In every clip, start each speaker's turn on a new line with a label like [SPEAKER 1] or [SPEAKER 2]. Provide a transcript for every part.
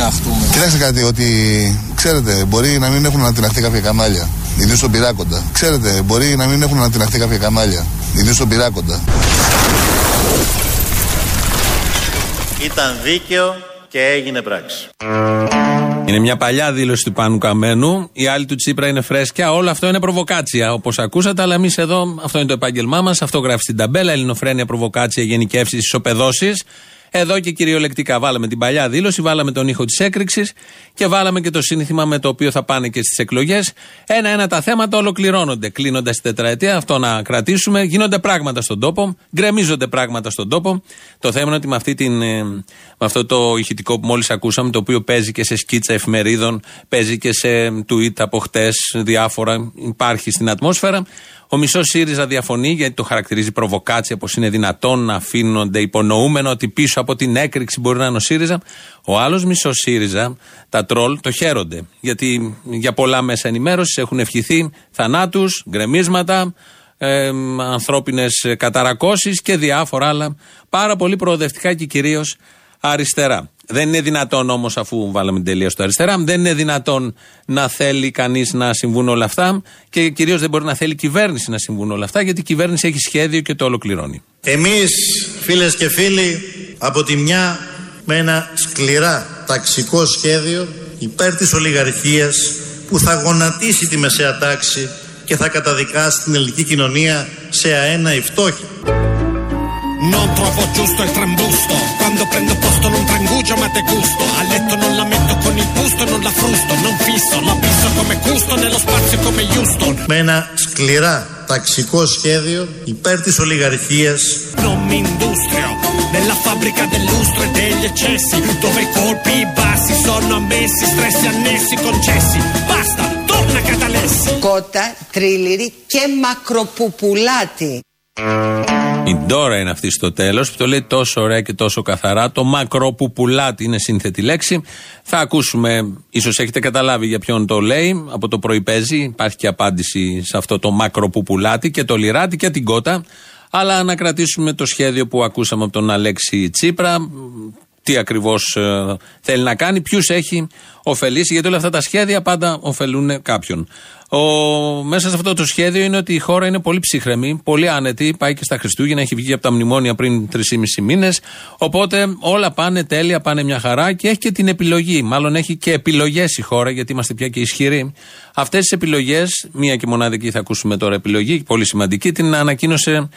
[SPEAKER 1] ανατιναχτούμε.
[SPEAKER 2] Κοιτάξτε κάτι, ότι ξέρετε, μπορεί να μην έχουν ανατιναχθεί κάποια κανάλια. Ιδίως στον πειράκοντα. Ξέρετε, μπορεί να μην έχουν ανατιναχθεί κάποια κανάλια. Ιδίως στον πειράκοντα.
[SPEAKER 3] Ήταν δίκαιο και έγινε πράξη.
[SPEAKER 4] Είναι μια παλιά δήλωση του Πάνου Καμένου. Η άλλη του Τσίπρα είναι φρέσκια. Όλο αυτό είναι προβοκάτσια, όπως ακούσατε. Αλλά εμείς εδώ, αυτό είναι το επάγγελμά μας. Αυτό γράφει στην ταμπέλα. Ελληνοφρένια, προβοκάτσια, γενικεύσεις, ισοπεδώσεις. Εδώ και κυριολεκτικά βάλαμε την παλιά δήλωση, βάλαμε τον ήχο της έκρηξης και βάλαμε και το σύνθημα με το οποίο θα πάνε και στις εκλογές. Ένα-ένα τα θέματα ολοκληρώνονται. Κλείνοντας την τετραετία, αυτό να κρατήσουμε. Γίνονται πράγματα στον τόπο, γκρεμίζονται πράγματα στον τόπο. Το θέμα είναι ότι με, αυτή την, ε, με αυτό το ηχητικό που μόλις ακούσαμε, το οποίο παίζει και σε σκίτσα εφημερίδων, παίζει και σε tweet από χτες, διάφορα, υπάρχει στην ατμόσφαιρα. Ο μισός ΣΥΡΙΖΑ διαφωνεί γιατί το χαρακτηρίζει προβοκάτσια, πω είναι δυνατόν να αφήνονται υπονοούμενο ότι πίσω από την έκρηξη μπορεί να είναι ο ΣΥΡΙΖΑ. Ο άλλος μισός ΣΥΡΙΖΑ, τα τρόλ, το χαίρονται. Γιατί για πολλά μέσα ενημέρωσης έχουν ευχηθεί θανάτους, γκρεμίσματα, ε, ανθρώπινες καταρακώσεις και διάφορα άλλα πάρα πολύ προοδευτικά και κυρίως αριστερά. Δεν είναι δυνατόν όμως, αφού βάλαμε την τελεία στο αριστερά, δεν είναι δυνατόν να θέλει κανείς να συμβούν όλα αυτά και κυρίως δεν μπορεί να θέλει η κυβέρνηση να συμβούν όλα αυτά, γιατί η κυβέρνηση έχει σχέδιο και το ολοκληρώνει.
[SPEAKER 3] Εμείς, φίλες και φίλοι, από τη μια με ένα σκληρά ταξικό σχέδιο υπέρ της ολιγαρχίας που θα γονατίσει τη μεσαία τάξη και θα καταδικάσει την ελληνική κοινωνία σε αένα φτώχεια.
[SPEAKER 5] Non trovo giusto il trambusto Quando prendo posto non trangugio ma te gusto A letto non la metto con il busto non la frusto Non fisso, la pisso come gusto Nello spazio come Houston
[SPEAKER 3] Με ένα σκληρά ταξικό σχέδιο υπέρ της ολιγαρχίας
[SPEAKER 5] Non mi industrio Nella fabbrica del lustro e degli eccessi Dove i colpi bassi sono ammessi Stressi annessi concessi Basta, torna Catalessi
[SPEAKER 6] Κότα, τρίλιρη και μακροπουπουλάτη.
[SPEAKER 4] Η Ντόρα είναι αυτή στο τέλος που το λέει τόσο ωραία και τόσο καθαρά. Το μακροπουπουλάτι είναι σύνθετη λέξη. Θα ακούσουμε, ίσως έχετε καταλάβει για ποιον το λέει. Από το πρωί παίζει. Υπάρχει και απάντηση σε αυτό το μακροπουπουλάτι και το λιράτι και την κότα. Αλλά να κρατήσουμε το σχέδιο που ακούσαμε από τον Αλέξη Τσίπρα. Τι ακριβώς θέλει να κάνει, ποιους έχει ωφελήσει, γιατί όλα αυτά τα σχέδια πάντα ωφελούν κάποιον. Ο, μέσα σε αυτό το σχέδιο είναι ότι η χώρα είναι πολύ ψύχρεμη, πολύ άνετη. Πάει και στα Χριστούγεννα, έχει βγει από τα μνημόνια πριν 3,5 μήνες. Οπότε όλα πάνε τέλεια, πάνε μια χαρά και έχει και την επιλογή. Μάλλον έχει και επιλογές η χώρα, γιατί είμαστε πια και ισχυροί. Αυτές τις επιλογές, μία και μοναδική θα ακούσουμε τώρα επιλογή, πολύ σημαντική, την ανακοίνωσε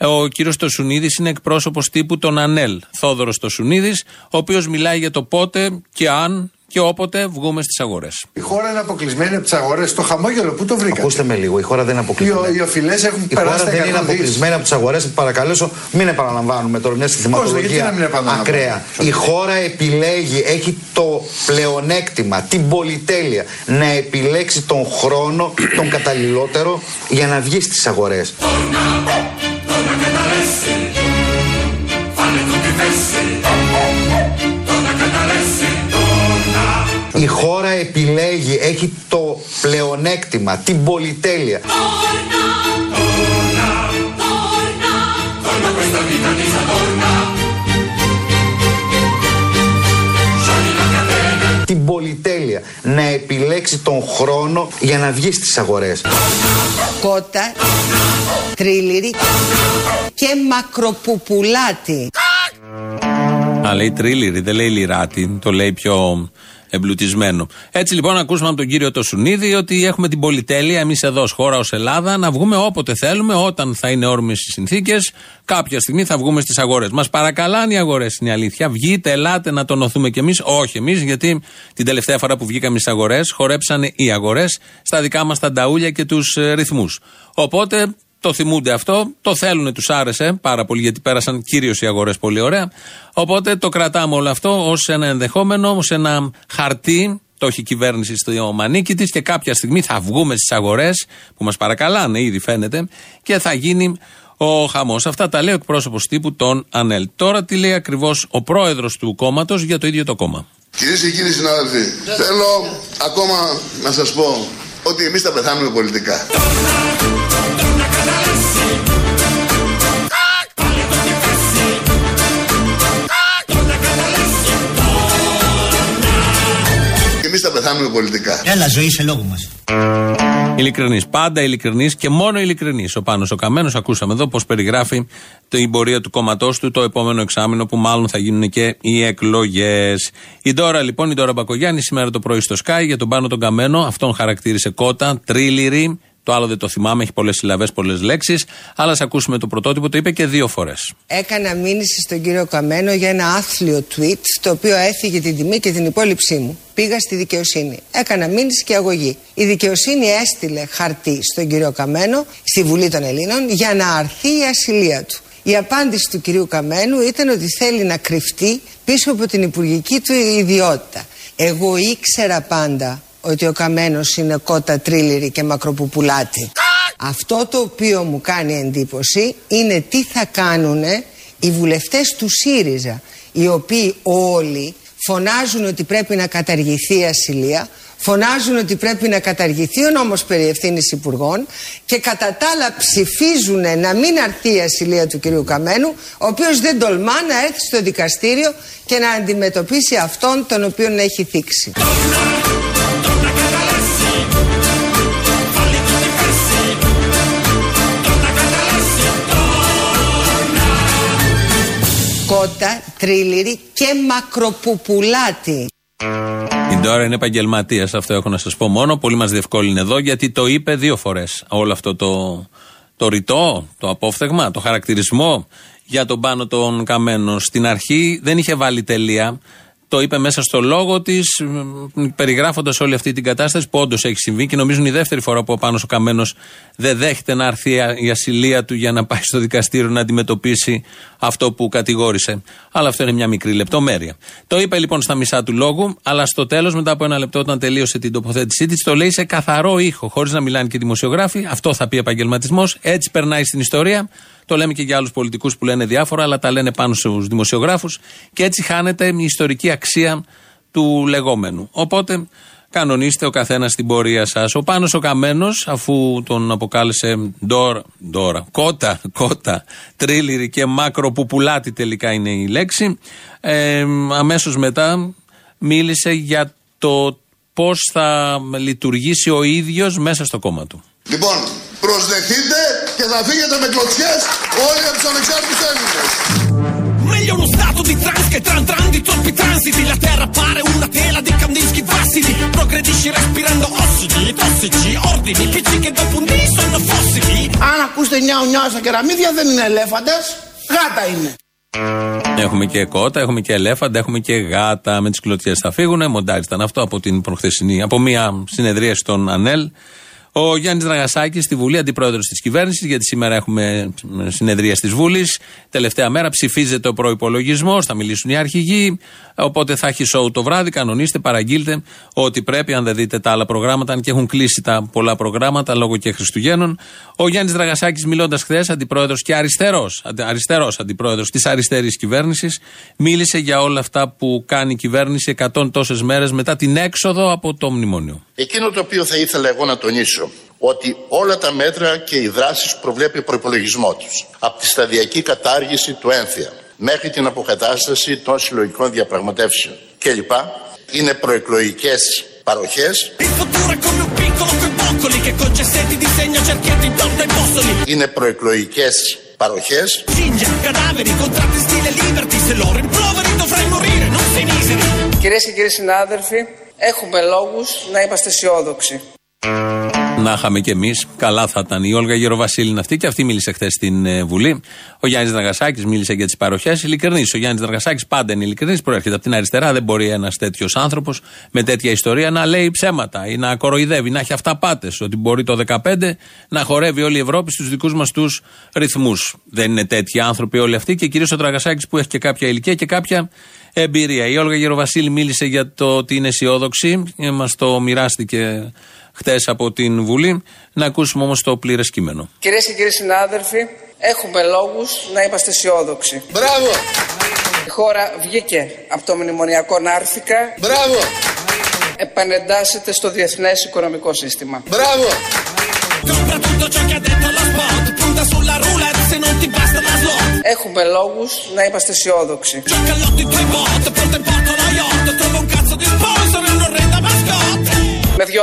[SPEAKER 4] ο κύριος Τοσουνίδης, είναι εκπρόσωπος τύπου των ΑΝΕΛ. Θόδωρος Τοσουνίδης, ο οποίος μιλάει για το πότε και αν και όποτε βγούμε στις αγορές.
[SPEAKER 7] Η χώρα είναι αποκλεισμένη από τις αγορές. Το χαμόγελο, πού το βρήκατε;
[SPEAKER 8] Ακούστε με λίγο, η χώρα δεν είναι αποκλεισμένη.
[SPEAKER 7] Οι, οι οφειλές έχουν
[SPEAKER 8] η
[SPEAKER 7] περάσει
[SPEAKER 8] χώρα
[SPEAKER 7] τα
[SPEAKER 8] δεν είναι αποκλεισμένη από τις αγορές. Παρακαλώ, μην επαναλαμβάνουμε τώρα μια
[SPEAKER 7] γιατί να
[SPEAKER 8] συστηματολογία
[SPEAKER 7] μην επαναλαμβάνουμε;
[SPEAKER 8] ακραία. Η χώρα επιλέγει, έχει το πλεονέκτημα, την πολυτέλεια να επιλέξει τον χρόνο, τον καταλληλότερο για να βγει στις αγορές. Χώρα επιλέγει, έχει το πλεονέκτημα, την πολυτέλεια. Την πολυτέλεια να επιλέξει τον χρόνο για να βγει στις αγορές.
[SPEAKER 6] Κότα, τρίλιρη και μακροπουπουλάτη.
[SPEAKER 4] Α, λέει τρίλιρη, δεν λέει λιράτη. Το λέει πιο εμπλουτισμένο. Έτσι λοιπόν, ακούσαμε από τον κύριο Τοσουνίδη ότι έχουμε την πολυτέλεια εμείς εδώ ως χώρα, ως Ελλάδα, να βγούμε όποτε θέλουμε, όταν θα είναι όρμες οι συνθήκες. Κάποια στιγμή θα βγούμε στις αγορές. Μας παρακαλάνε οι αγορές, είναι η αλήθεια. Βγείτε, ελάτε να τονωθούμε κι εμείς. Όχι εμείς, γιατί την τελευταία φορά που βγήκαμε στις αγορές, χορέψανε οι αγορές στα δικά μας τα νταούλια και τους ρυθμούς. Οπότε το θυμούνται αυτό, το θέλουν, τους άρεσε πάρα πολύ γιατί πέρασαν κυρίως οι αγορές πολύ ωραία. Οπότε το κρατάμε όλο αυτό ως ένα ενδεχόμενο, ως ένα χαρτί. Το έχει η κυβέρνηση στο μανίκι της και κάποια στιγμή θα βγούμε στις αγορές που μας παρακαλάνε, ήδη φαίνεται, και θα γίνει ο χαμός. Αυτά τα λέει ο εκπρόσωπος τύπου των ΑΝΕΛ. Τώρα τι λέει ακριβώς ο πρόεδρος του κόμματος για το ίδιο το κόμμα.
[SPEAKER 2] Κυρίες και κύριοι συνάδελφοι, θέλω ακόμα να σας πω ότι εμείς θα πεθάνουμε πολιτικά. Πεθάνουμε πολιτικά.
[SPEAKER 1] Έλα, ζωή σε λόγο μας.
[SPEAKER 4] Ειλικρινής. Πάντα ειλικρινής και μόνο ειλικρινής. Ο Πάνος ο Καμένος, ακούσαμε εδώ πώς περιγράφει την πορεία του κόμματός του το επόμενο εξάμεινο που μάλλον θα γίνουν και οι εκλογές. Η Ντόρα λοιπόν, η Ντόρα Μπακογιάννη σήμερα το πρωί στο Sky για τον Πάνο τον Καμένο. Αυτόν χαρακτήρισε κότα, τρίληρη. Το άλλο δεν το θυμάμαι, έχει πολλές συλλαβές, πολλές λέξεις. Αλλά ας ακούσουμε το πρωτότυπο, το είπε και δύο φορές.
[SPEAKER 6] Έκανα μήνυση στον κύριο Καμένο για ένα άθλιο tweet, το οποίο έφυγε την τιμή και την υπόλοιψή μου. Πήγα στη δικαιοσύνη. Έκανα μήνυση και αγωγή. Η δικαιοσύνη έστειλε χαρτί στον κύριο Καμένο, στη Βουλή των Ελλήνων, για να αρθεί η ασυλία του. Η απάντηση του κυρίου Καμένου ήταν ότι θέλει να κρυφτεί πίσω από την υπουργική του ιδιότητα. Εγώ ήξερα πάντα ότι ο Καμένος είναι κότα τρίληρη και μακροπουπουλάτη. Αυτό το οποίο μου κάνει εντύπωση είναι τι θα κάνουν οι βουλευτές του ΣΥΡΙΖΑ οι οποίοι όλοι φωνάζουν ότι πρέπει να καταργηθεί η ασυλία φωνάζουν ότι πρέπει να καταργηθεί ο νόμος περί ευθύνης υπουργών και κατά τα άλλα ψηφίζουν να μην αρθεί η ασυλία του κυρίου Καμένου ο οποίος δεν τολμά να έρθει στο δικαστήριο και να αντιμετωπίσει αυτόν τον οποίον έχει θίξει. Κότα, τρίληρη και μακροπουπουλάτη.
[SPEAKER 4] Η Ντόρα είναι επαγγελματίας, αυτό έχω να σας πω μόνο. Πολύ μας διευκόλυνε εδώ γιατί το είπε δύο φορές. Όλο αυτό το, το ρητό, το απόφθεγμα, το χαρακτηρισμό για τον πάνω τον καμένο. Στην αρχή δεν είχε βάλει τελεία. Το είπε μέσα στο λόγο της, περιγράφοντας όλη αυτή την κατάσταση που όντως έχει συμβεί και νομίζω είναι η δεύτερη φορά που ο Πάνος ο Καμένος δεν δέχεται να έρθει η ασυλία του για να πάει στο δικαστήριο να αντιμετωπίσει αυτό που κατηγόρησε. Αλλά αυτό είναι μια μικρή λεπτομέρεια. Το είπε λοιπόν στα μισά του λόγου, αλλά στο τέλος, μετά από ένα λεπτό, όταν τελείωσε την τοποθέτησή της, το λέει σε καθαρό ήχο, χωρίς να μιλάνε και δημοσιογράφοι. Αυτό θα πει επαγγελματισμός. Έτσι περνάει στην ιστορία. Το λέμε και για άλλους πολιτικούς που λένε διάφορα, αλλά τα λένε πάνω στους δημοσιογράφους και έτσι χάνεται η ιστορική αξία του λεγόμενου. Οπότε κανονίστε ο καθένας την πορεία σας. Ο Πάνος ο Καμένος, αφού τον αποκάλεσε Ντόρα, Ντόρα, Κότα, Κότα, Τρίλιρη και Μακροπουπουλάτη τελικά είναι η λέξη, ε, αμέσως μετά μίλησε για το πώς θα λειτουργήσει ο ίδιος μέσα στο κόμμα του.
[SPEAKER 2] Λοιπόν, προσδεθείτε και θα φύγετε με κλωτσιές όλοι από τους ανεξάρτητους Έλληνες.
[SPEAKER 5] Meglio uno stato di trans che tran tran di troppi transiti La terra pare una tela di Kandinsky vassidi Progredisci respirando ossidi, tossici, ordini Picci che dopo un dì sono fossili
[SPEAKER 1] Αν ακούσετε νιάου νιάου στα κεραμίδια δεν είναι ελέφαντες, γάτα είναι.
[SPEAKER 4] Έχουμε και κότα, έχουμε και ελέφαντα, έχουμε και γάτα. Με τις κλωτσιές θα φύγουν. Μοντάρι ήταν αυτό από την προχθεσινή, από μια συνεδρία στον ΑΝΕΛ. Ο Γιάννης Δραγασάκη στη Βουλή, αντιπρόεδρος της κυβέρνησης, γιατί σήμερα έχουμε συνεδρία τη Βούλη. Τελευταία μέρα ψηφίζεται ο προπολογισμό, θα μιλήσουν οι αρχηγοί. Οπότε θα έχει σοου το βράδυ. Κανονίστε, παραγγείλτε ό,τι πρέπει, αν δεν δείτε τα άλλα προγράμματα, αν και έχουν κλείσει τα πολλά προγράμματα λόγω και Χριστουγέννων. Ο Γιάννης Δραγασάκη, μιλώντας χθες, αντιπρόεδρος και αριστερός αριστερός αντιπρόεδρος της αριστερής κυβέρνησης, μίλησε για όλα αυτά που κάνει η κυβέρνηση 100 τόσες μέρες μετά την έξοδο από το μνημόνιο.
[SPEAKER 9] Εκείνο το οποίο θα ήθελα εγώ να τονίσω ότι όλα τα μέτρα και οι δράσεις που προβλέπει ο προπολογισμό τους από τη σταδιακή κατάργηση του ένθια μέχρι την αποκατάσταση των συλλογικών διαπραγματεύσεων κλπ. είναι προεκλογικές παροχές
[SPEAKER 5] Il futuro è come un piccolo coi boccoli Che con cessetti disegna cerchietti intorno ai postoli
[SPEAKER 9] είναι προεκλογικές παροχές
[SPEAKER 5] Cinghia, cadaveri, contratti stile liberty Se lo rimproveri dovrai morire, non sei miseri
[SPEAKER 10] Κυρίες και κύριοι συνάδελφοι, έχουμε λόγους να είμαστε αισιόδοξοι.
[SPEAKER 4] Να είχαμε κι εμείς. Καλά θα ήταν. Η Όλγα Γεροβασίλη είναι αυτή και αυτή μίλησε χθες στην ε, Βουλή. Ο Γιάννης Δραγασάκη μίλησε για τις παροχές. Ειλικρινής. Ο Γιάννης Δραγασάκη πάντα είναι ειλικρινής. Προέρχεται από την αριστερά. Δεν μπορεί ένας τέτοιος άνθρωπος με τέτοια ιστορία να λέει ψέματα ή να κοροϊδεύει, να έχει αυταπάτες. Ότι μπορεί το 2015 να χορεύει όλη η Ευρώπη στους δικούς μας τους ρυθμούς. Δεν είναι τέτοιοι άνθρωποι όλοι αυτοί και κυρίως ο Δραγασάκη που έχει και κάποια ηλικία και κάποια εμπειρία. Η Όλγα Γεροβασίλη μίλησε για το ότι είναι αισιόδοξη. Μας το μοιράστηκε χτε από την Βουλή. Να ακούσουμε όμως το πλήρες κείμενο.
[SPEAKER 10] Κυρίες και κύριοι συνάδελφοι, έχουμε λόγους να είμαστε αισιόδοξοι.
[SPEAKER 2] Μπράβο,
[SPEAKER 10] Η χώρα βγήκε από το μνημονιακό νάρθηκα,
[SPEAKER 2] μπράβο,
[SPEAKER 10] επανεντάσσεται στο διεθνές οικονομικό σύστημα.
[SPEAKER 2] μπράβο.
[SPEAKER 5] Compra tutto ciò che ha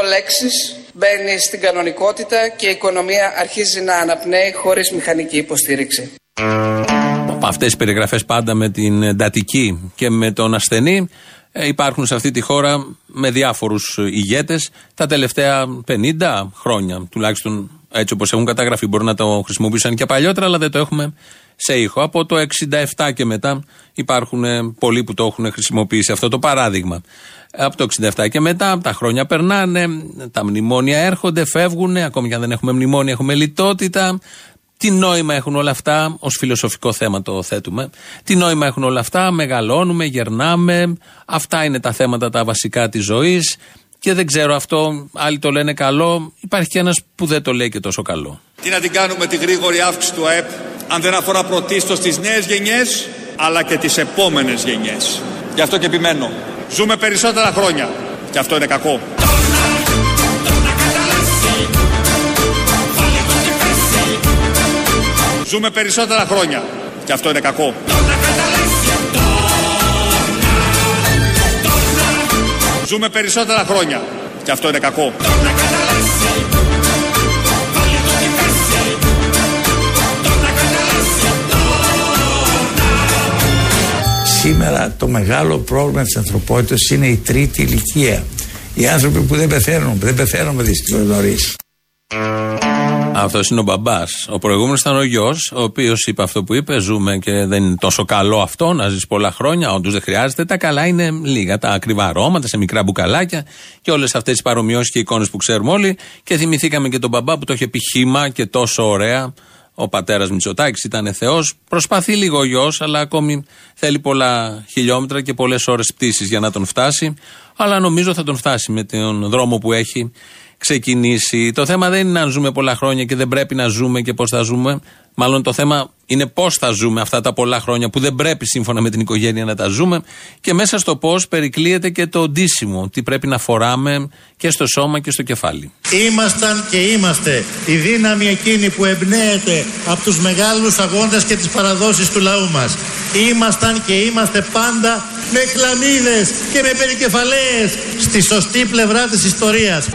[SPEAKER 10] Με δύο λέξεις μπαίνει στην κανονικότητα και η οικονομία αρχίζει να αναπνέει χωρίς μηχανική υποστήριξη.
[SPEAKER 4] Αυτές οι περιγραφές πάντα με την εντατική και με τον ασθενή ε, υπάρχουν σε αυτή τη χώρα με διάφορους ηγέτες τα τελευταία 50 χρόνια. Τουλάχιστον έτσι όπως έχουν καταγραφεί. Μπορεί να το χρησιμοποιήσαν και παλιότερα, αλλά δεν το έχουμε σε ήχο. Από το 67 και μετά υπάρχουν ε, πολλοί που το έχουν χρησιμοποιήσει αυτό το παράδειγμα. Από το 67 και μετά τα χρόνια περνάνε, τα μνημόνια έρχονται, φεύγουν, ακόμη και αν δεν έχουμε μνημόνια έχουμε λιτότητα. Τι νόημα έχουν όλα αυτά, ως φιλοσοφικό θέμα το θέτουμε. Τι νόημα έχουν όλα αυτά, μεγαλώνουμε, γερνάμε. Αυτά είναι τα θέματα τα βασικά της ζωής. Και δεν ξέρω αυτό, άλλοι το λένε καλό. Υπάρχει και ένας που δεν το λέει και τόσο καλό.
[SPEAKER 11] Τι να την κάνουμε τη γρήγορη αύξηση του ΑΕΠ, αν δεν αφορά πρωτίστως τις νέες γενιές, αλλά και τις επόμενες γενιές. Γι' αυτό και επιμένω. Ζούμε περισσότερα χρόνια. Και αυτό είναι κακό. Ζούμε περισσότερα χρόνια. Και αυτό είναι κακό. Ζούμε περισσότερα χρόνια. Και αυτό είναι κακό.
[SPEAKER 12] Σήμερα το μεγάλο πρόβλημα της ανθρωπότητας είναι η τρίτη ηλικία. Οι άνθρωποι που δεν πεθαίνουν, δεν πεθαίνουν δυστυχώς νωρίς.
[SPEAKER 4] Αυτός είναι ο μπαμπάς. Ο προηγούμενος ήταν ο γιος, ο οποίος είπε αυτό που είπε. Ζούμε και δεν είναι τόσο καλό αυτό να ζεις πολλά χρόνια. Όντως δεν χρειάζεται. Τα καλά είναι λίγα. Τα ακριβά αρώματα σε μικρά μπουκαλάκια και όλες αυτές τι παρομοιώσεις και εικόνες που ξέρουμε όλοι. Και θυμηθήκαμε και τον μπαμπά που το είχε πει χήμα και τόσο ωραία. Ο πατέρας Μητσοτάκης ήταν Θεός. Προσπαθεί λίγο ο γιος, αλλά ακόμη θέλει πολλά χιλιόμετρα και πολλές ώρες πτήσης για να τον φτάσει. Αλλά νομίζω θα τον φτάσει με τον δρόμο που έχει ξεκινήσει. Το θέμα δεν είναι αν ζούμε πολλά χρόνια και δεν πρέπει να ζούμε και πώς θα ζούμε. Μάλλον το θέμα είναι πώς θα ζούμε αυτά τα πολλά χρόνια που δεν πρέπει σύμφωνα με την οικογένεια να τα ζούμε. Και μέσα στο πώς περικλείεται και το ντύσιμο. Τι πρέπει να φοράμε και στο σώμα και στο κεφάλι.
[SPEAKER 3] Ήμασταν και είμαστε η δύναμη εκείνη που εμπνέεται από τους μεγάλους αγώνες και τις παραδόσεις του λαού μας. Ήμασταν και είμαστε πάντα με χλαμίδες και με περικεφαλαίες στη σωστή πλευρά της ιστορίας.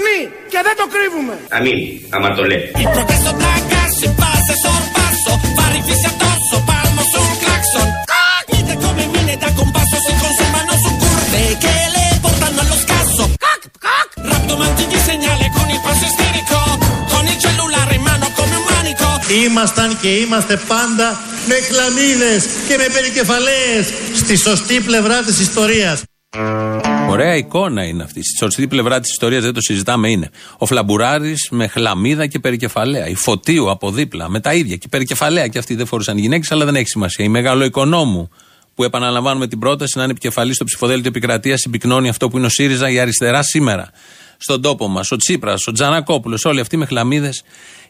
[SPEAKER 1] Είμαστε χριστιανοί και δεν το κρύβουμε.
[SPEAKER 13] Αμήν, άμα το λέει.
[SPEAKER 3] Ήμασταν και είμαστε πάντα με χλαμίδες και με περικεφαλαίες στη σωστή πλευρά της ιστορίας.
[SPEAKER 4] Ωραία εικόνα είναι αυτή. Στη σωστή πλευρά της ιστορίας δεν το συζητάμε είναι. Ο Φλαμπουράρης με χλαμίδα και περικεφαλαία. Η Φωτίου από δίπλα με τα ίδια. Και περικεφαλαία και αυτοί δεν φορούσαν γυναίκες, αλλά δεν έχει σημασία. Η μεγαλοοικονόμου που επαναλαμβάνουμε την πρόταση να είναι επικεφαλής στο ψηφοδέλτιο επικρατείας συμπυκνώνει αυτό που είναι ο ΣΥΡΙΖΑ η αριστερά σήμερα. Στον τόπο μας. Ο Τσίπρας, ο Τζανακόπουλος, όλοι αυτοί με χλαμίδες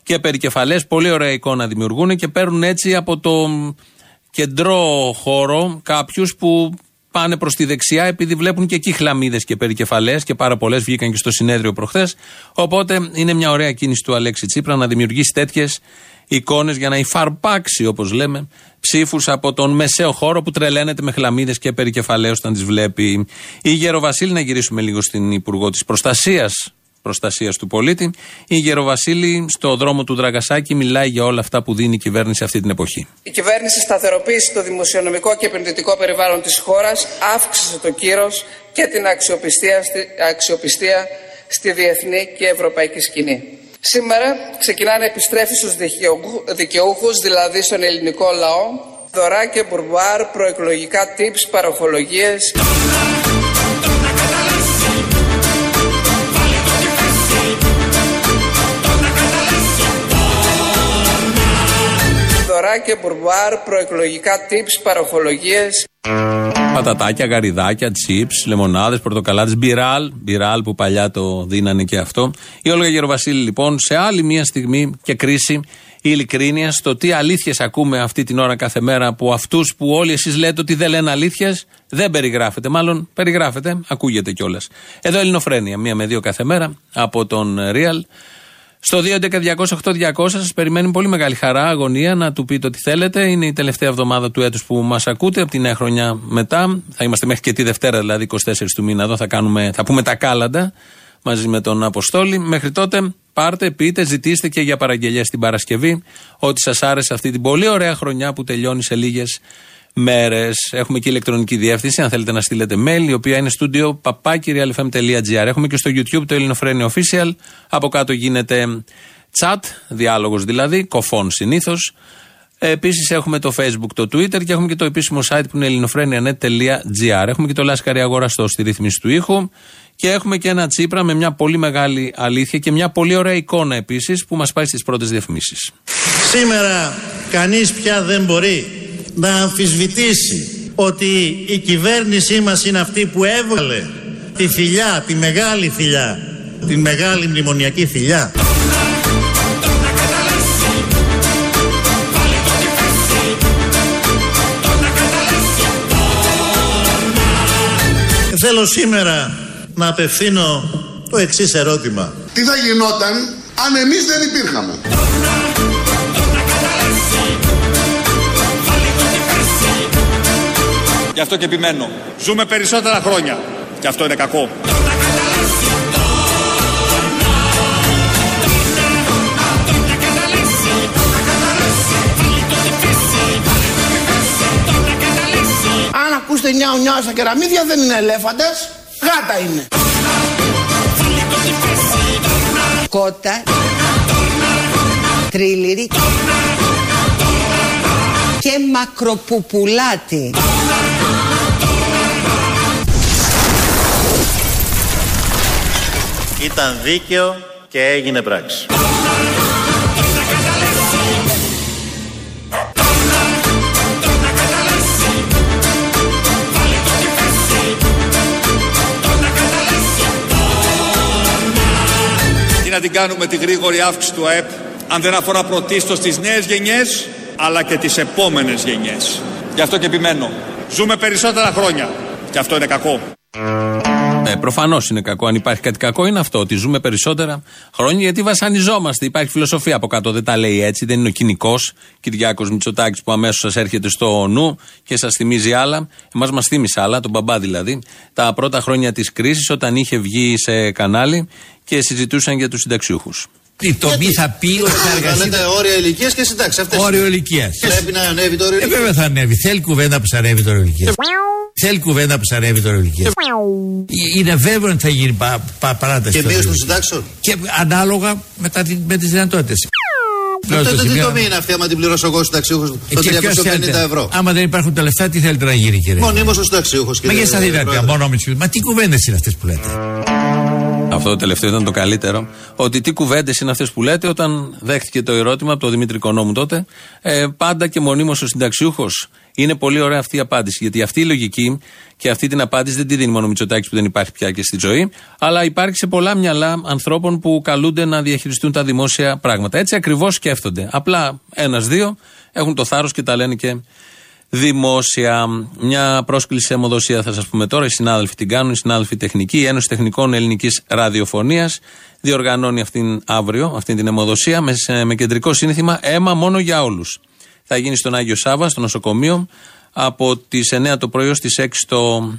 [SPEAKER 4] και περικεφαλές. Πολύ ωραία εικόνα δημιουργούν και παίρνουν έτσι από το κεντρό χώρο κάποιους που πάνε προς τη δεξιά επειδή βλέπουν και εκεί χλαμίδες και περικεφαλές και πάρα πολλές βγήκαν και στο συνέδριο προχθές. Οπότε είναι μια ωραία κίνηση του Αλέξη Τσίπρα να δημιουργήσει τέτοιες εικόνες για να υφαρπάξει, όπως λέμε, ψήφους από τον μεσαίο χώρο που τρελαίνεται με χλαμίδες και περικεφαλαίου όταν τις βλέπει. Η Γεροβασίλη, να γυρίσουμε λίγο στην Υπουργό της Προστασίας προστασίας του πολίτη. Η Γεροβασίλη στο δρόμο του Δραγκασάκη μιλάει για όλα αυτά που δίνει η κυβέρνηση αυτή την εποχή.
[SPEAKER 10] Η κυβέρνηση σταθεροποίησε το δημοσιονομικό και επενδυτικό περιβάλλον της χώρας, αύξησε το κύρος και την αξιοπιστία, αξιοπιστία στη διεθνή και ευρωπαϊκή σκηνή. Σήμερα ξεκινά να επιστρέφει στους δικαιούχους, δηλαδή στον ελληνικό λαό, δωρά και μπουρμπάρ, προεκλογικά tips, παροχολογίες. Δωρά και μπουρμπάρ, προεκλογικά tips, παροχολογίες.
[SPEAKER 4] Πατατάκια, γαριδάκια, τσίπ, λεμονάδες, πορτοκαλάδε, μπιράλ. Μπιράλ που παλιά το δίνανε και αυτό. Η Όλγα Γεροβασίλη λοιπόν σε άλλη μια στιγμή και κρίση ειλικρίνεια στο τι αλήθειες ακούμε αυτή την ώρα κάθε μέρα από αυτούς που όλοι εσείς λέτε ότι δεν λένε αλήθειες. Δεν περιγράφεται. Μάλλον περιγράφεται, ακούγεται κιόλας. Εδώ Ελληνοφρένια, μία με δύο κάθε μέρα από τον Real. Στο 2.11.208.200 σας περιμένει πολύ μεγάλη χαρά, αγωνία να του πείτε ό,τι θέλετε. Είναι η τελευταία εβδομάδα του έτους που μας ακούτε. Από τη νέα χρονιά μετά. Θα είμαστε μέχρι και τη Δευτέρα, δηλαδή 24 του μήνα εδώ. Θα, κάνουμε, θα πούμε τα κάλαντα μαζί με τον Αποστόλη. Μέχρι τότε πάρτε, πείτε, ζητήστε και για παραγγελία την Παρασκευή. Ό,τι σας άρεσε αυτή την πολύ ωραία χρονιά που τελειώνει σε λίγες μέρες. Έχουμε και ηλεκτρονική διεύθυνση, αν θέλετε να στείλετε mail, η οποία είναι στούντιο παπάκυριαλεφm.gr. Έχουμε και στο YouTube το Ελληνοφρένιο Official. Από κάτω γίνεται chat, διάλογος δηλαδή, κοφών συνήθως. Επίσης έχουμε το Facebook, το Twitter και έχουμε και το επίσημο site που είναι ελληνοφρένια.net.gr. Έχουμε και το Λάσκαρη Αγοραστό στη ρύθμιση του ήχου. Και έχουμε και ένα τσίπρα με μια πολύ μεγάλη αλήθεια και μια πολύ ωραία εικόνα επίσης που μας πάει στις πρώτες διαφημίσεις.
[SPEAKER 3] Σήμερα κανείς πια δεν μπορεί να αμφισβητήσει ότι η κυβέρνησή μας είναι αυτή που έβγαλε τη θηλιά, τη μεγάλη θηλιά, τη μεγάλη μνημονιακή θηλιά. Θέλω σήμερα να απευθύνω το εξής ερώτημα.
[SPEAKER 2] Τι θα γινόταν αν εμείς δεν υπήρχαμε;
[SPEAKER 11] Γι' αυτό και επιμένω. Ζούμε περισσότερα χρόνια. Και αυτό είναι κακό.
[SPEAKER 1] Αν ακούσετε νιάου νιάου στα κεραμίδια δεν είναι ελέφαντες, γάτα είναι.
[SPEAKER 6] Κότα. Τρίλιρι. Και μακροπουπουλάτη.
[SPEAKER 3] Ήταν δίκαιο και έγινε πράξη.
[SPEAKER 11] Τι να την κάνουμε τη γρήγορη αύξηση του ΑΕΠ αν δεν αφορά πρωτίστως τις νέες γενιές αλλά και τις επόμενες γενιές. Γι' αυτό και επιμένω. Ζούμε περισσότερα χρόνια. Και αυτό είναι κακό.
[SPEAKER 4] Ε, Προφανώς είναι κακό. Αν υπάρχει κάτι κακό, είναι αυτό. Ότι ζούμε περισσότερα χρόνια γιατί βασανιζόμαστε. Υπάρχει φιλοσοφία από κάτω. Δεν τα λέει έτσι. Δεν είναι ο κοινικός Κυριάκος Μητσοτάκης που αμέσως σας έρχεται στο νου και σας θυμίζει άλλα. Εμάς μας θύμισε άλλα, τον μπαμπά δηλαδή. Τα πρώτα χρόνια της κρίσης, όταν είχε βγει σε κανάλι και συζητούσαν για τους συνταξιούχους.
[SPEAKER 13] Η τομή θα πει ότι θα εργαστεί.
[SPEAKER 14] Λέτε όρια ηλικίας και συντάξει. Αυτές
[SPEAKER 13] Όριο ηλικίας.
[SPEAKER 14] Πρέπει να ανέβει το όριο
[SPEAKER 13] Ε,
[SPEAKER 14] ηλικίας.
[SPEAKER 13] βέβαια θα ανέβει. Θέλει κουβέντα που σα ανέβει το όριο ηλικίας. Θέλει κουβέντα που σα ανέβει το όριο ηλικία. Είναι βέβαιο ότι θα γίνει πα, πα, παράταση.
[SPEAKER 14] Και
[SPEAKER 13] του
[SPEAKER 14] μείωση
[SPEAKER 13] όριου.
[SPEAKER 14] των συντάξεων.
[SPEAKER 13] Και ανάλογα με, τα, με τις δυνατότητες.
[SPEAKER 14] Τότε τι τομή είναι αυτή άμα την πληρώσω εγώ συνταξιούχος το 350 ευρώ.
[SPEAKER 13] Άμα δεν υπάρχουν τα λεφτά, τι θέλετε να γίνει, κύριε;
[SPEAKER 14] Μονίμως ο συνταξιούχος.
[SPEAKER 13] Μα για στα δυνατά, μόνο με τις- Μα τι κουβέντες είναι αυτές που λέτε;
[SPEAKER 4] Αυτό το τελευταίο ήταν το καλύτερο. Ότι τι κουβέντες είναι αυτές που λέτε όταν δέχτηκε το ερώτημα από τον Δημήτρη Κονόμου τότε. Ε, πάντα και μονίμως ο συνταξιούχος. Είναι πολύ ωραία αυτή η απάντηση. Γιατί αυτή η λογική και αυτή την απάντηση δεν τη δίνει μόνο ο Μητσοτάκης που δεν υπάρχει πια και στη ζωή, αλλά υπάρχει σε πολλά μυαλά ανθρώπων που καλούνται να διαχειριστούν τα δημόσια πράγματα. Έτσι ακριβώς σκέφτονται. Απλά ένα-δύο έχουν το θάρρος και τα λένε και δημόσια. Μια πρόσκληση σε αιμοδοσία θα σας πούμε τώρα. Οι συνάδελφοι την κάνουν, οι συνάδελφοι τεχνικοί. Η Ένωση Τεχνικών Ελληνικής Ραδιοφωνίας διοργανώνει αυτήν αύριο, αυτήν την αιμοδοσία με, σε- με κεντρικό σύνθημα Αίμα μόνο για όλους. Θα γίνει στον Άγιο Σάβα, στο νοσοκομείο, από τις 9 το πρωί ως τις 6 το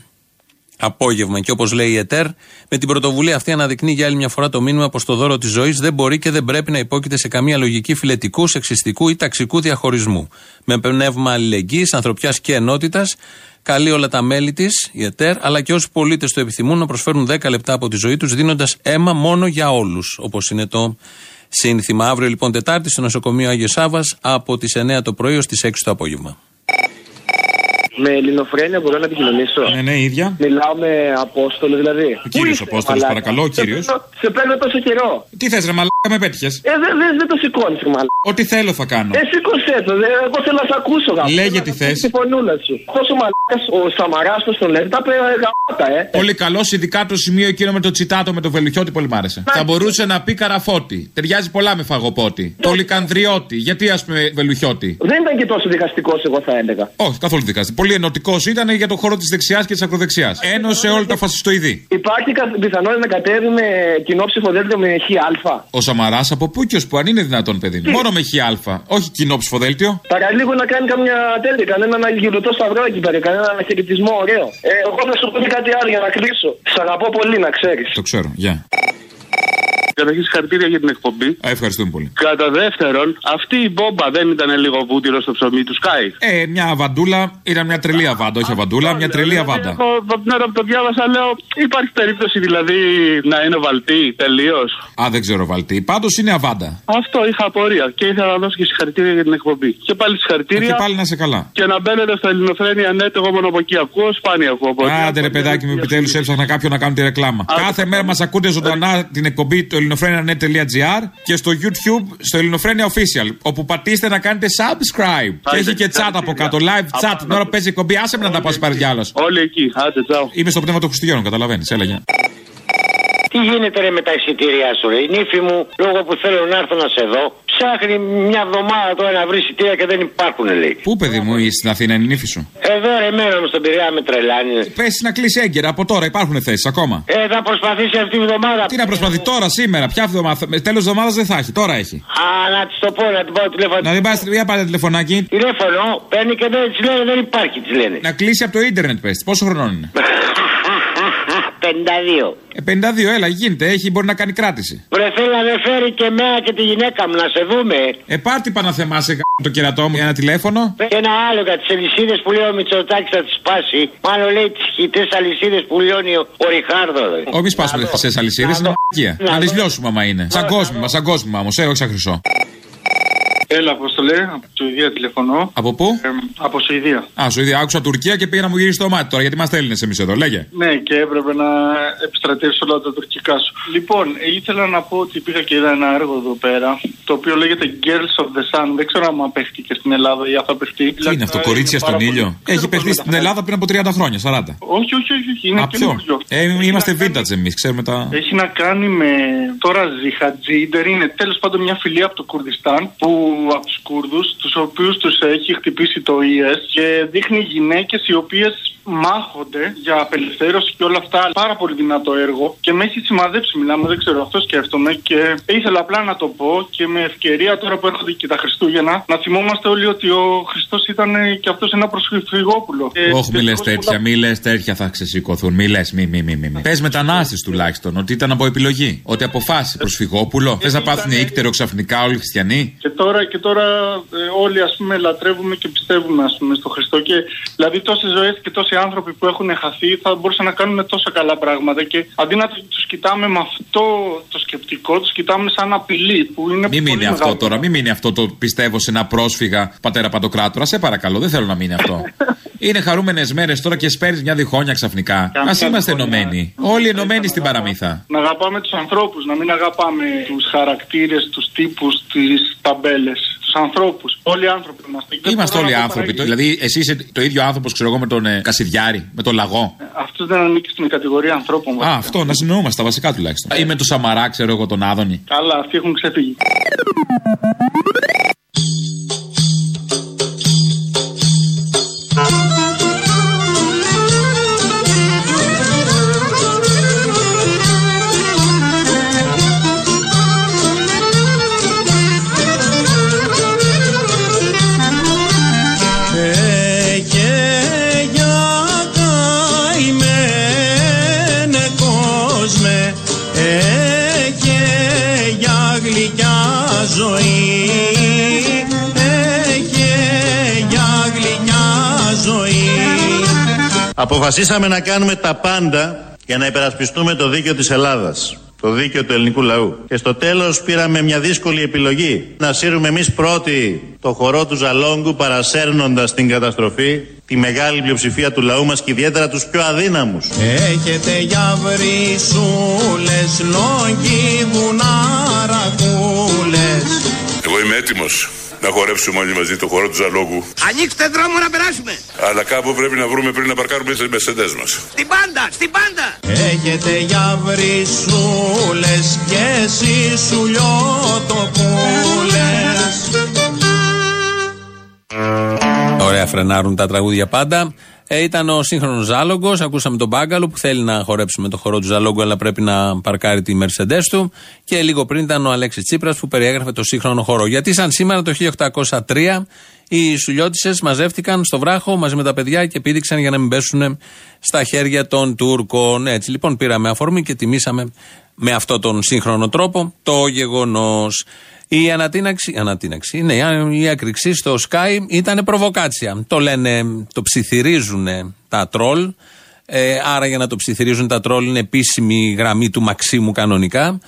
[SPEAKER 4] απόγευμα. Και όπως λέει η ΕΤΕΡ, με την πρωτοβουλία αυτή αναδεικνύει για άλλη μια φορά το μήνυμα πως το δώρο της ζωής δεν μπορεί και δεν πρέπει να υπόκειται σε καμία λογική φιλετικού, σεξιστικού ή ταξικού διαχωρισμού. Με πνεύμα αλληλεγγύης, ανθρωπιάς και ενότητας, καλεί όλα τα μέλη της, η ΕΤΕΡ, αλλά και όσου πολίτες το επιθυμούν να προσφέρουν 10 λεπτά από τη ζωή τους, δίνοντας αίμα μόνο για όλους, όπως είναι το σύνθημα. Αύριο λοιπόν Τετάρτη στο νοσοκομείο Άγιος Σάβα από τις 9 το πρωί ως τις 6 το απόγευμα.
[SPEAKER 15] Με ελληνοφρένεια μπορώ να επικοινωνήσω.
[SPEAKER 16] Ναι, ναι, ίδια.
[SPEAKER 15] Μιλάω με Απόστολο δηλαδή.
[SPEAKER 16] Ο κύριος Απόστολος, παρακαλώ, ο κύριος.
[SPEAKER 15] Σε παίρνω τόσο καιρό.
[SPEAKER 16] Τι θες, ρε μαλάκα, με πέτυχες;
[SPEAKER 15] Ε, δεν δε, δεν το σηκώνεις, μάλλον.
[SPEAKER 16] Ό,τι θέλω θα κάνω.
[SPEAKER 15] Ε, σήκωσέ το. Δε, εγώ θέλω να σε ακούσω, γαμπά.
[SPEAKER 16] Λέγε τι θες.
[SPEAKER 15] Τη φωνούλα σου. Πόσο μαλάκας ο Σαμαρά το τον λέει. Τα πει γαμπάτα, ε.
[SPEAKER 16] Πολύ καλός, ειδικά το σημείο εκείνο με το τσιτάτο με το βελουχιώτη, πολύ μ' άρεσε. Θα μπορούσε να πει καραφώτη. Ταιριάζει πολλά με φαγοπότη. Το λικανδριώτη. Γιατί ας πούμε βελουχιώτη;
[SPEAKER 15] Δεν ήταν και τόσο δικαστικός, εγώ θα έλεγα.
[SPEAKER 16] Όχι, καθόλου δικαστή. Πολύ ενωτικός ήταν για το χώρο της δεξιάς και της ακροδεξιάς. Ένωσε όλα τα φασιστοειδή.
[SPEAKER 15] Υπάρχει κα- πιθανότητα να κατέβει με κοινό ψηφοδέλτιο με χ.
[SPEAKER 16] Ο Σαμαράς από πού και ω που αν είναι δυνατόν, παιδί μου. Μόνο με χ. Όχι κοινό ψηφοδέλτιο.
[SPEAKER 15] Παραλίγο να κάνει καμιά τέτοια, κανένα αναγυρωτό σταυρό εκεί πέρα, κανένα αναχαιρετισμό ωραίο. Ε, εγώ θα σου πω και κάτι άλλο για να κλείσω. Σ' αγαπώ πολύ να ξέρεις.
[SPEAKER 16] Το ξέρω, γεια.
[SPEAKER 17] Καταρχήν συγχαρητήρια για την εκπομπή.
[SPEAKER 16] Α, ευχαριστούμε πολύ.
[SPEAKER 17] Κατά δεύτερον, αυτή η μπόμπα δεν ήταν λίγο βούτυρο στο ψωμί του Σκάι.
[SPEAKER 16] Ε, μια αβαντούλα ήταν μια τρελή αβάντα. Όχι αβαντούλα, μια τρελή αβάντα.
[SPEAKER 17] Εγώ από την ώρα που το διάβασα λέω, υπάρχει περίπτωση δηλαδή να είναι βαλτή τελείως;
[SPEAKER 16] Α, δεν ξέρω βαλτή. Πάντως είναι αβάντα.
[SPEAKER 17] Αυτό είχα απορία και ήθελα να δώσω και συγχαρητήρια για την εκπομπή. Και πάλι συγχαρητήρια.
[SPEAKER 16] Και πάλι να σε καλά.
[SPEAKER 17] Και να μπαίνετε στο Ελληνοφρένια net, εγώ μόνο από εκεί ακούω, σπάνια ακούω από εκεί.
[SPEAKER 16] Άντε ρε παιδάκι μου, επιτέλους έψαχνα κάποιον να κάνω τη ρεκλάμα. Κάθε μέρα μας ακούτε ζωντανά την εκπομπή του ελληνοφρένια.net.gr και στο YouTube στο Ελληνοφρένια Official. Όπου πατήστε να κάνετε subscribe. Και έχει και chat από κάτω, live chat. Την ώρα που παίζει η εκπομπή, άσε με να τα πας πάρει κι άλλος.
[SPEAKER 17] Όλοι εκεί, άντε, τσάου.
[SPEAKER 16] Είμαι στο πνεύμα των Χριστουγέννων, καταλαβαίνεις. Έλα, γεια.
[SPEAKER 18] Τι γίνεται ρε με τα εισιτήριά σου ρε. Η νύφη μου, λόγω που θέλω να έρθω να σε δω, ψάχνει μια εβδομάδα τώρα να βρει εισιτήρια και δεν υπάρχουν λέει.
[SPEAKER 16] Πού, παιδί μου, είσαι στην Αθήνα, είναι η νύφη σου;
[SPEAKER 18] Εδώ ρε μένω μου στον Πειραιά με τρελάνει.
[SPEAKER 16] Πέσει να κλείσει έγκαιρα από τώρα, υπάρχουν θέσεις ακόμα.
[SPEAKER 18] Ε, θα προσπαθήσει αυτή τη βδομάδα.
[SPEAKER 16] Τι να προσπαθεί τώρα, σήμερα, ποια εβδομάδα. Τέλος εβδομάδα δεν θα έχει, τώρα έχει.
[SPEAKER 18] Α, να της το πω, να την πάω τηλέφωνο.
[SPEAKER 16] Να την πάρεις, για πάρε τηλεφωνάκι.
[SPEAKER 18] Τηλέφωνο, παίρνει και δεν της λένε δεν υπάρχει, της λένε.
[SPEAKER 16] Να κλείσει από το ίντερνετ, πες. Πόσο χρονών είναι;
[SPEAKER 18] 52.
[SPEAKER 16] Ε, 52, έλα, γίνεται, έχει, μπορεί να κάνει κράτηση.
[SPEAKER 18] Βρε θέλω να με φέρει και εμένα και τη γυναίκα μου να σε δούμε.
[SPEAKER 16] Ε, πάρτι παναθεμάσαι το κερατό μου για ένα τηλέφωνο.
[SPEAKER 18] Και ένα άλλο για τις αλυσίδες που λέει ο Μητσοτάκης θα τις σπάσει. Μάλλον λέει τις χιτές αλυσίδες που λιώνει ο, ο Ριχάρδο. Ρε.
[SPEAKER 16] Όχι, μη σπάσουμε τις χρυσέ αλυσίδες, είναι μαγεία.
[SPEAKER 18] Να
[SPEAKER 16] Να τις
[SPEAKER 18] δω.
[SPEAKER 16] λιώσουμε άμα είναι. Σαν κόσμημα, σαν κόσμημα όμως, ε, όχι σαν χρυσό.
[SPEAKER 17] Έλα, πώ το λέει, από Σουηδία τηλεφωνώ.
[SPEAKER 16] Από πού;
[SPEAKER 17] Ε, από Σουηδία.
[SPEAKER 16] Α, σου είδα, άκουσα Τουρκία και πήγα να μου γυρίσει το μάτι τώρα, γιατί είμαστε Έλληνε εμείς εδώ, λέγε.
[SPEAKER 17] Ναι, και έπρεπε να επιστρατεύσω όλα τα τουρκικά σου. Λοιπόν, ήθελα να πω ότι πήγα και είδα ένα έργο εδώ πέρα, το οποίο λέγεται Girls of the Sun. Δεν ξέρω αν παίχτηκε και στην Ελλάδα ή αν θα παιχτεί.
[SPEAKER 16] Τι είναι αυτό, κορίτσια στον ήλιο; Έχει παιχτεί στην Ελλάδα πριν από 30 χρόνια, 40.
[SPEAKER 17] Όχι, όχι, όχι, όχι είναι
[SPEAKER 16] Α, ποιο;
[SPEAKER 17] καινούριο.
[SPEAKER 16] Ε, είμαστε vintage εμείς, ξέρουμε τα.
[SPEAKER 17] Έχει να κάνει με τώρα Ζιχατζίντερ, είναι τέλος πάντων μια φυλή από το Κουρδιστάν που από τους Κούρδους, τους οποίους τους έχει χτυπήσει το ΙΕΣ και δείχνει γυναίκες οι οποίες μάχονται για απελευθέρωση και όλα αυτά. Πάρα πολύ δυνατό έργο και με έχει σημαδέψει, μιλάμε, δεν ξέρω, αυτό σκέφτομαι και ήθελα απλά να το πω και με ευκαιρία τώρα που έρχονται και τα Χριστούγεννα να θυμόμαστε όλοι ότι ο Χριστός ήταν και αυτός ένα προσφυγόπουλο. Ε,
[SPEAKER 16] Όχι, μη λες
[SPEAKER 17] δυστυχώς
[SPEAKER 16] τέτοια,
[SPEAKER 17] πολλά-
[SPEAKER 16] μη λες τέτοια θα ξεσηκωθούν. Μη λες, μη, μη, μη. μη. μη. Πες μετανάστες τουλάχιστον, ότι ήταν από επιλογή. Ότι αποφάσισε προσφυγόπουλο. Θε να πάθουν ήκτερο ξαφνικά όλοι οι χριστιανοί.
[SPEAKER 17] Και τώρα, και τώρα ε, όλοι ας πούμε λατρεύουμε και πιστεύουμε ας πούμε στο Χριστό και δηλαδή τόσες ζωές και τόσοι άνθρωποι που έχουν χαθεί θα μπορούσαν να κάνουν τόσα καλά πράγματα και αντί να τους κοιτάμε με αυτό το σκεπτικό τους κοιτάμε σαν απειλή που είναι
[SPEAKER 16] Μην μείνει
[SPEAKER 17] πολύ
[SPEAKER 16] αυτό
[SPEAKER 17] μεγάλο.
[SPEAKER 16] τώρα, μην μείνει αυτό το πιστεύω σε ένα πρόσφυγα πατέρα παντοκράτορα. Σε παρακαλώ, δεν θέλω να μείνει αυτό. Είναι χαρούμενες μέρες τώρα και σπέρνεις μια διχόνια ξαφνικά. Α
[SPEAKER 17] Καμιά
[SPEAKER 16] είμαστε
[SPEAKER 17] διχόνια.
[SPEAKER 16] ενωμένοι. Όλοι ενωμένοι στην παραμύθα.
[SPEAKER 17] Να αγαπάμε τους ανθρώπους, να μην αγαπάμε τους χαρακτήρες, τους τύπους, τις ταμπέλες, τους ανθρώπους. Όλοι οι άνθρωποι είμαστε. Και
[SPEAKER 16] Είμαστε
[SPEAKER 17] μπορώ
[SPEAKER 16] όλοι
[SPEAKER 17] να πω
[SPEAKER 16] άνθρωποι.
[SPEAKER 17] παραγγελία.
[SPEAKER 16] Δηλαδή, εσύ είσαι το ίδιο άνθρωπος, ξέρω εγώ, με τον ε, Κασιδιάρη, με τον Λαγό.
[SPEAKER 17] Αυτός δεν ανήκει στην κατηγορία ανθρώπων.
[SPEAKER 16] Α, αυτό, να συνεννοούμαστε τα βασικά τουλάχιστον. Ή με τον Σαμαρά, ξέρω εγώ, τον Άδωνη.
[SPEAKER 17] Καλά, αυτοί έχουν ξεφύγει.
[SPEAKER 3] Αποφασίσαμε να κάνουμε τα πάντα για να υπερασπιστούμε το δίκαιο της Ελλάδας. Το δίκαιο του ελληνικού λαού. Και στο τέλος πήραμε μια δύσκολη επιλογή. Να σύρουμε εμείς πρώτοι το χορό του Ζαλόγκου παρασέρνοντας την καταστροφή τη μεγάλη πλειοψηφία του λαού μας και ιδιαίτερα τους πιο αδύναμους.
[SPEAKER 5] Έχετε για βρυσούλες, λόγοι, βουνάρακούλες
[SPEAKER 19] Εγώ είμαι έτοιμος να χορέψουμε όλοι μαζί το χορό του Ζαλόγου.
[SPEAKER 20] Ανοίξτε δρόμο να περάσουμε.
[SPEAKER 19] Αλλά κάπου πρέπει να βρούμε πριν να παρκάρουμε τις μεσεντέ μας.
[SPEAKER 20] Στην πάντα, στην πάντα.
[SPEAKER 5] Έχετε για βρυσούλες και σισουλιότοπούλες
[SPEAKER 4] Ωραία φρενάρουν τα τραγούδια πάντα. Ε, ήταν ο σύγχρονος Ζάλογκος. Ακούσαμε τον Μπάγκαλο που θέλει να χορέψει με το χορό του Ζαλόγκου, αλλά πρέπει να παρκάρει τη Mercedes του. Και λίγο πριν ήταν ο Αλέξης Τσίπρας που περιέγραφε το σύγχρονο χορό. Γιατί σαν σήμερα το 1803 οι Σουλιώτησε μαζεύτηκαν στο βράχο μαζί με τα παιδιά και πήδηξαν για να μην πέσουν στα χέρια των Τούρκων. Έτσι λοιπόν πήραμε αφορμή και τιμήσαμε με αυτόν τον σύγχρονο τρόπο το γεγονός. Η ανατείναξη, ανατείναξη, ναι, η έκρηξη στο Sky ήταν προβοκάτσια. Το λένε, το ψιθυρίζουν τα τρόλ. Ε, άρα για να το ψιθυρίζουν τα τρόλ είναι επίσημη γραμμή του Μαξίμου κανονικά.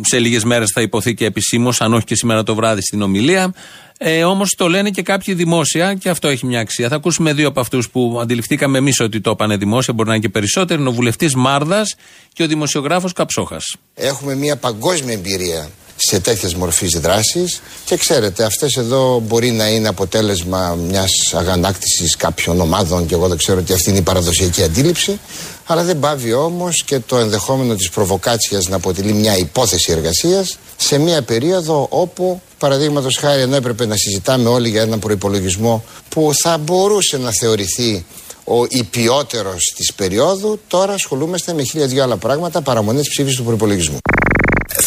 [SPEAKER 4] Σε λίγες μέρες θα υποθεί και επισήμως, αν όχι και σήμερα το βράδυ στην ομιλία. Ε, Όμως το λένε και κάποιοι δημόσια και αυτό έχει μια αξία. Θα ακούσουμε δύο από αυτούς που αντιληφθήκαμε εμείς ότι το είπανε δημόσια, μπορεί να είναι και περισσότερο. Είναι ο βουλευτής Μάρδας και ο δημοσιογράφος Καψόχας.
[SPEAKER 21] Έχουμε μια παγκόσμια εμπειρία σε τέτοιες μορφής δράσεις και ξέρετε αυτές εδώ μπορεί να είναι αποτέλεσμα μιας αγανάκτησης κάποιων ομάδων και εγώ δεν ξέρω ότι αυτή είναι η παραδοσιακή αντίληψη αλλά δεν πάβει όμως και το ενδεχόμενο της προβοκάτσιας να αποτελεί μια υπόθεση εργασίας σε μια περίοδο όπου παραδείγματος χάρη ενώ έπρεπε να συζητάμε όλοι για έναν προϋπολογισμό που θα μπορούσε να θεωρηθεί ο υπιότερος της περίοδου τώρα ασχολούμαστε με χίλια δυο άλλα πράγματα παραμονής της ψήφισης του προϋπολογισμού.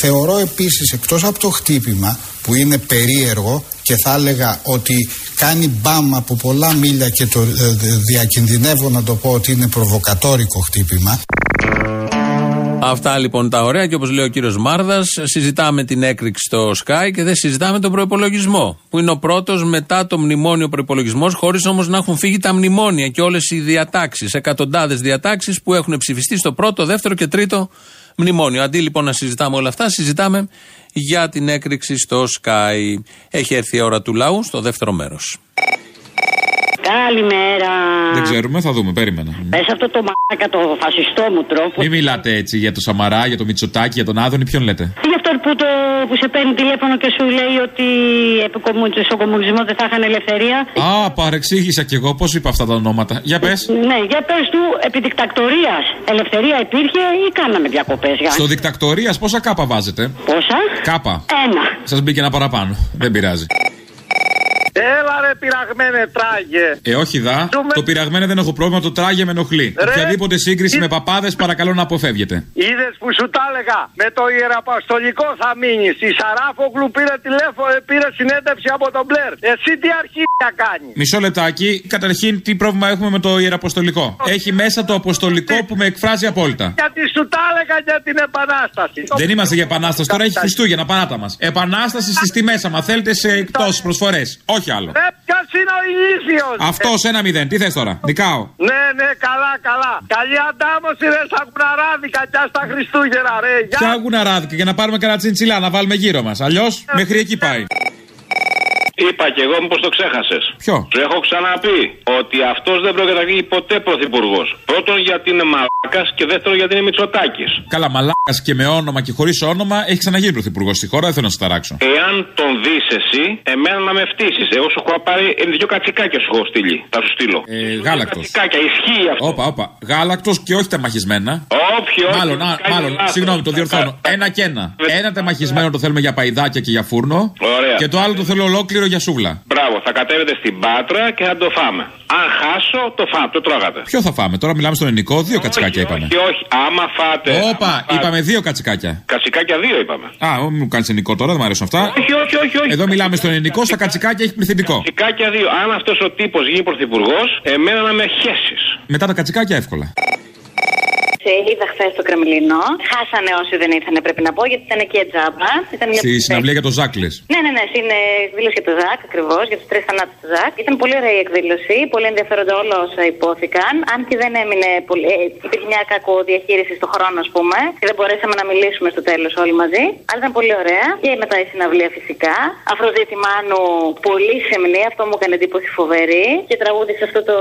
[SPEAKER 22] Θεωρώ επίσης εκτός από το χτύπημα που είναι περίεργο και θα έλεγα ότι κάνει μπαμ από πολλά μίλια και το ε, διακινδυνεύω να το πω ότι είναι προβοκατόρικο χτύπημα.
[SPEAKER 4] Αυτά λοιπόν τα ωραία και όπως λέει ο κύριος Μάρδας, συζητάμε την έκρηξη στο Sky και δεν συζητάμε τον προπολογισμό. Που είναι ο πρώτος μετά το μνημόνιο προπολογισμό, χωρίς όμως να έχουν φύγει τα μνημόνια και όλες οι διατάξεις, εκατοντάδες διατάξεις που έχουν ψηφιστεί στο πρώτο, δεύτερο και τρίτο μνημόνιο. Αντί λοιπόν να συζητάμε όλα αυτά, συζητάμε για την έκρηξη στο Sky. Έχει έρθει η ώρα του λαού στο δεύτερο μέρος.
[SPEAKER 23] Καλημέρα.
[SPEAKER 16] Δεν ξέρουμε, θα δούμε, περίμενα.
[SPEAKER 23] Πες αυτό το μάκα, το φασιστό μου τρόπο.
[SPEAKER 16] Μην μιλάτε έτσι για το Σαμαρά, για το Μητσοτάκι, για τον Άδωνη, ποιον λέτε;
[SPEAKER 23] Για αυτό που, το, που σε παίρνει τηλέφωνο και σου λέει ότι στο κομμουνισμό δεν θα είχαν ελευθερία.
[SPEAKER 16] Α, παρεξήγησα κι εγώ. Πώς είπα αυτά τα ονόματα. Για πες.
[SPEAKER 23] Ναι, για πες του, επί δικτακτορίας ελευθερία υπήρχε ή κάναμε διακοπές.
[SPEAKER 16] Στο δικτακτορίας πόσα κάπα βάζετε;
[SPEAKER 23] Πόσα;
[SPEAKER 16] Κάπα.
[SPEAKER 23] Ένα.
[SPEAKER 16] Σας μπήκε ένα παραπάνω. Δεν πειράζει.
[SPEAKER 24] Έλα ρε πειραγμένε τράγε.
[SPEAKER 16] Ε, όχι δα. Το πειραγμένε δεν έχω πρόβλημα, το τράγε με ενοχλεί. Ρε. Οποιαδήποτε σύγκριση με παπάδες παρακαλώ να αποφεύγετε.
[SPEAKER 24] Είδες που σου τα έλεγα; Με το ιεραπαστολικό θα μείνεις. Η Σαράφογλου πήρε τηλέφωνο, ε, πήρε συνέντευξη από τον Μπλερ. Εσύ τι αρχίδια κάνεις;
[SPEAKER 16] Μισό λεπτάκι. Καταρχήν, τι πρόβλημα έχουμε με το ιεραποστολικό; Έχει μέσα το αποστολικό που με εκφράζει απόλυτα.
[SPEAKER 24] Γιατί σου τα έλεγα για την επανάσταση.
[SPEAKER 16] Δεν είμαστε για επανάσταση. Τώρα έχει Χριστούγεννα, πανάτα μας. Επανάσταση στις τιμές, άμα θέλετε σε εκτό προσφορές. Όχι άλλο.
[SPEAKER 24] Ε, ποιος είναι ο ηλίθιος;
[SPEAKER 16] Αυτός ένα μηδέν. Τι θες τώρα; Νικάω.
[SPEAKER 24] Ναι, ναι, καλά, καλά. Καλή αντάμωση ρε σαν κουναράδικα κι στα Χριστούγεννα, ρε.
[SPEAKER 16] Ποια κουναράδικα για να πάρουμε κανένα τσιντσιλά να βάλουμε γύρω μας. Αλλιώς μέχρι εκεί πάει.
[SPEAKER 25] Είπα και εγώ, μήπως το ξέχασες.
[SPEAKER 16] Ποιο;
[SPEAKER 25] Σου έχω ξαναπεί ότι αυτός δεν πρόκειται να γίνει ποτέ πρωθυπουργός. Πρώτον γιατί είναι μαλάκας και δεύτερον γιατί είναι Μητσοτάκης.
[SPEAKER 16] Καλά, μαλάκας και με όνομα και χωρίς όνομα έχει ξαναγίνει πρωθυπουργός στη χώρα, δεν θέλω να σε ταράξω.
[SPEAKER 25] Εάν τον δεις εσύ, εμένα να με φτύσεις. Εγώ σου έχω πάρει ε, δύο κατσικάκια σου έχω στείλει. Θα σου στείλω.
[SPEAKER 16] Ε, γάλακτος.
[SPEAKER 25] Κατσικάκια, ισχύει αυτό.
[SPEAKER 16] Όπα, όπα. Γάλακτος και όχι τεμαχισμένα.
[SPEAKER 25] Όχι, όχι.
[SPEAKER 16] Μάλλον, α, μάλλον, συγγνώμη, το διορθώνω. Ένα και ένα. Ένα τεμαχισμένο το θέλουμε για παϊδάκια και για φούρνο.
[SPEAKER 25] Ωραία.
[SPEAKER 16] Και το άλλο το θέλω ολόκληρο για σούβλα.
[SPEAKER 25] Μπράβο, θα κατέβετε στην Πάτρα και θα το φάμε. Αν χάσω, το φάμε, το τρώγατε.
[SPEAKER 16] Ποιο θα φάμε, τώρα μιλάμε στον ελληνικό, δύο κατσικάκια είπαμε.
[SPEAKER 25] Όχι, όχι, άμα φάτε.
[SPEAKER 16] Όπα,
[SPEAKER 25] άμα φάτε.
[SPEAKER 16] είπαμε δύο κατσικάκια.
[SPEAKER 25] Κατσικάκια δύο είπαμε.
[SPEAKER 16] Α, μην μου κάνεις ελληνικό τώρα, δεν μου αρέσουν αυτά.
[SPEAKER 25] Όχι, όχι, όχι. όχι.
[SPEAKER 16] Εδώ μιλάμε στον ελληνικό, στα κατσικάκια έχει πληθυντικό.
[SPEAKER 25] Κατσικάκια δύο. Αν αυτός ο τύπος γίνει πρωθυπουργός, εμένα να με χέσεις.
[SPEAKER 16] Μετά τα κατσικάκια εύκολα.
[SPEAKER 23] Σε είδα χθες στο Κρεμλίνο. Χάσανε όσοι δεν ήρθαν, πρέπει να πω, γιατί ήταν εκεί τζάμπα. Ήταν μια
[SPEAKER 16] Στη συναυλία για το Ζάκλε.
[SPEAKER 23] Ναι, ναι, ναι. Είναι εκδήλωση για το ΖΑΚ ακριβώς, για τους τρεις θανάτους του ΖΑΚ. Ήταν πολύ ωραία η εκδήλωση, πολύ ενδιαφέροντα όλα όσα υπόθηκαν. Αν και δεν έμεινε πολύ. Ε, υπήρχε μια κακοδιαχείριση στο χρόνο, ας πούμε, και δεν μπορέσαμε να μιλήσουμε στο τέλος όλοι μαζί. Αλλά ήταν πολύ ωραία. Και μετά η συναυλία φυσικά. Αφροζήτη Μάνου, πολύ σεμνή, αυτό μου έκανε εντύπωση φοβερή. Και τραγούδισε αυτό το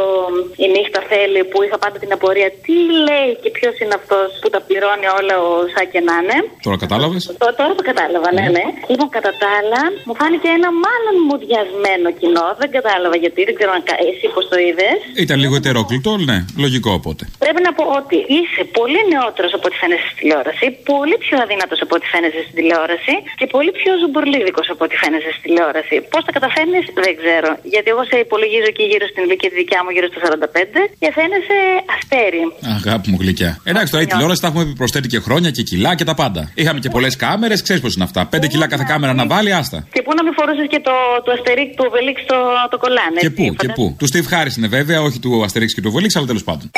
[SPEAKER 23] Η νύχτα θέλει που είχα πάντα την απορία τι λέει και ποιος ποιος είναι αυτός που τα πληρώνει όλα ο Σάκε να είναι;
[SPEAKER 16] Τώρα κατάλαβες;
[SPEAKER 23] Τω- Τώρα το κατάλαβα, ναι, ναι. Λοιπόν, κατά τα άλλα, μου φάνηκε ένα μάλλον μουδιασμένο κοινό. Δεν κατάλαβα γιατί, δεν ξέρω αν κα- εσύ πώς το είδες.
[SPEAKER 16] Ήταν λίγο ετερόκλητο, ναι, λογικό οπότε.
[SPEAKER 23] Πρέπει να πω ότι είσαι πολύ νεότερος από ό,τι φαίνεσαι στη τηλεόραση, πολύ πιο αδύνατος από ό,τι φαίνεσαι στην τηλεόραση και πολύ πιο ζουμπορλίδικο από ό,τι φαίνεσαι στη τηλεόραση. Πώς τα καταφέρνεις, δεν ξέρω. Γιατί εγώ σε υπολογίζω εκεί γύρω στην ηλικία τη δικιά μου, γύρω στο 45, και φαίνεσαι αστέρι.
[SPEAKER 16] Αγάπη μου γλυκιά. Εντάξει, τώρα η τηλεόραση τα έχουμε πει προσθέτει και χρόνια και κιλά και τα πάντα. Είχαμε και πολλές κάμερες, ξέρεις πώς είναι αυτά. Πέντε κιλά κάθε κάμερα να βάλει, άστα.
[SPEAKER 23] Και πού να μην φορούσες και το, το αστερίκ του Βελίξ το, το κολλάνε.
[SPEAKER 16] Και
[SPEAKER 23] έτσι,
[SPEAKER 16] πού, και
[SPEAKER 23] φαντάζομαι.
[SPEAKER 16] πού. Του Steve Harris είναι βέβαια, όχι του Αστερίξ και του Βολίξ, αλλά τέλος πάντων.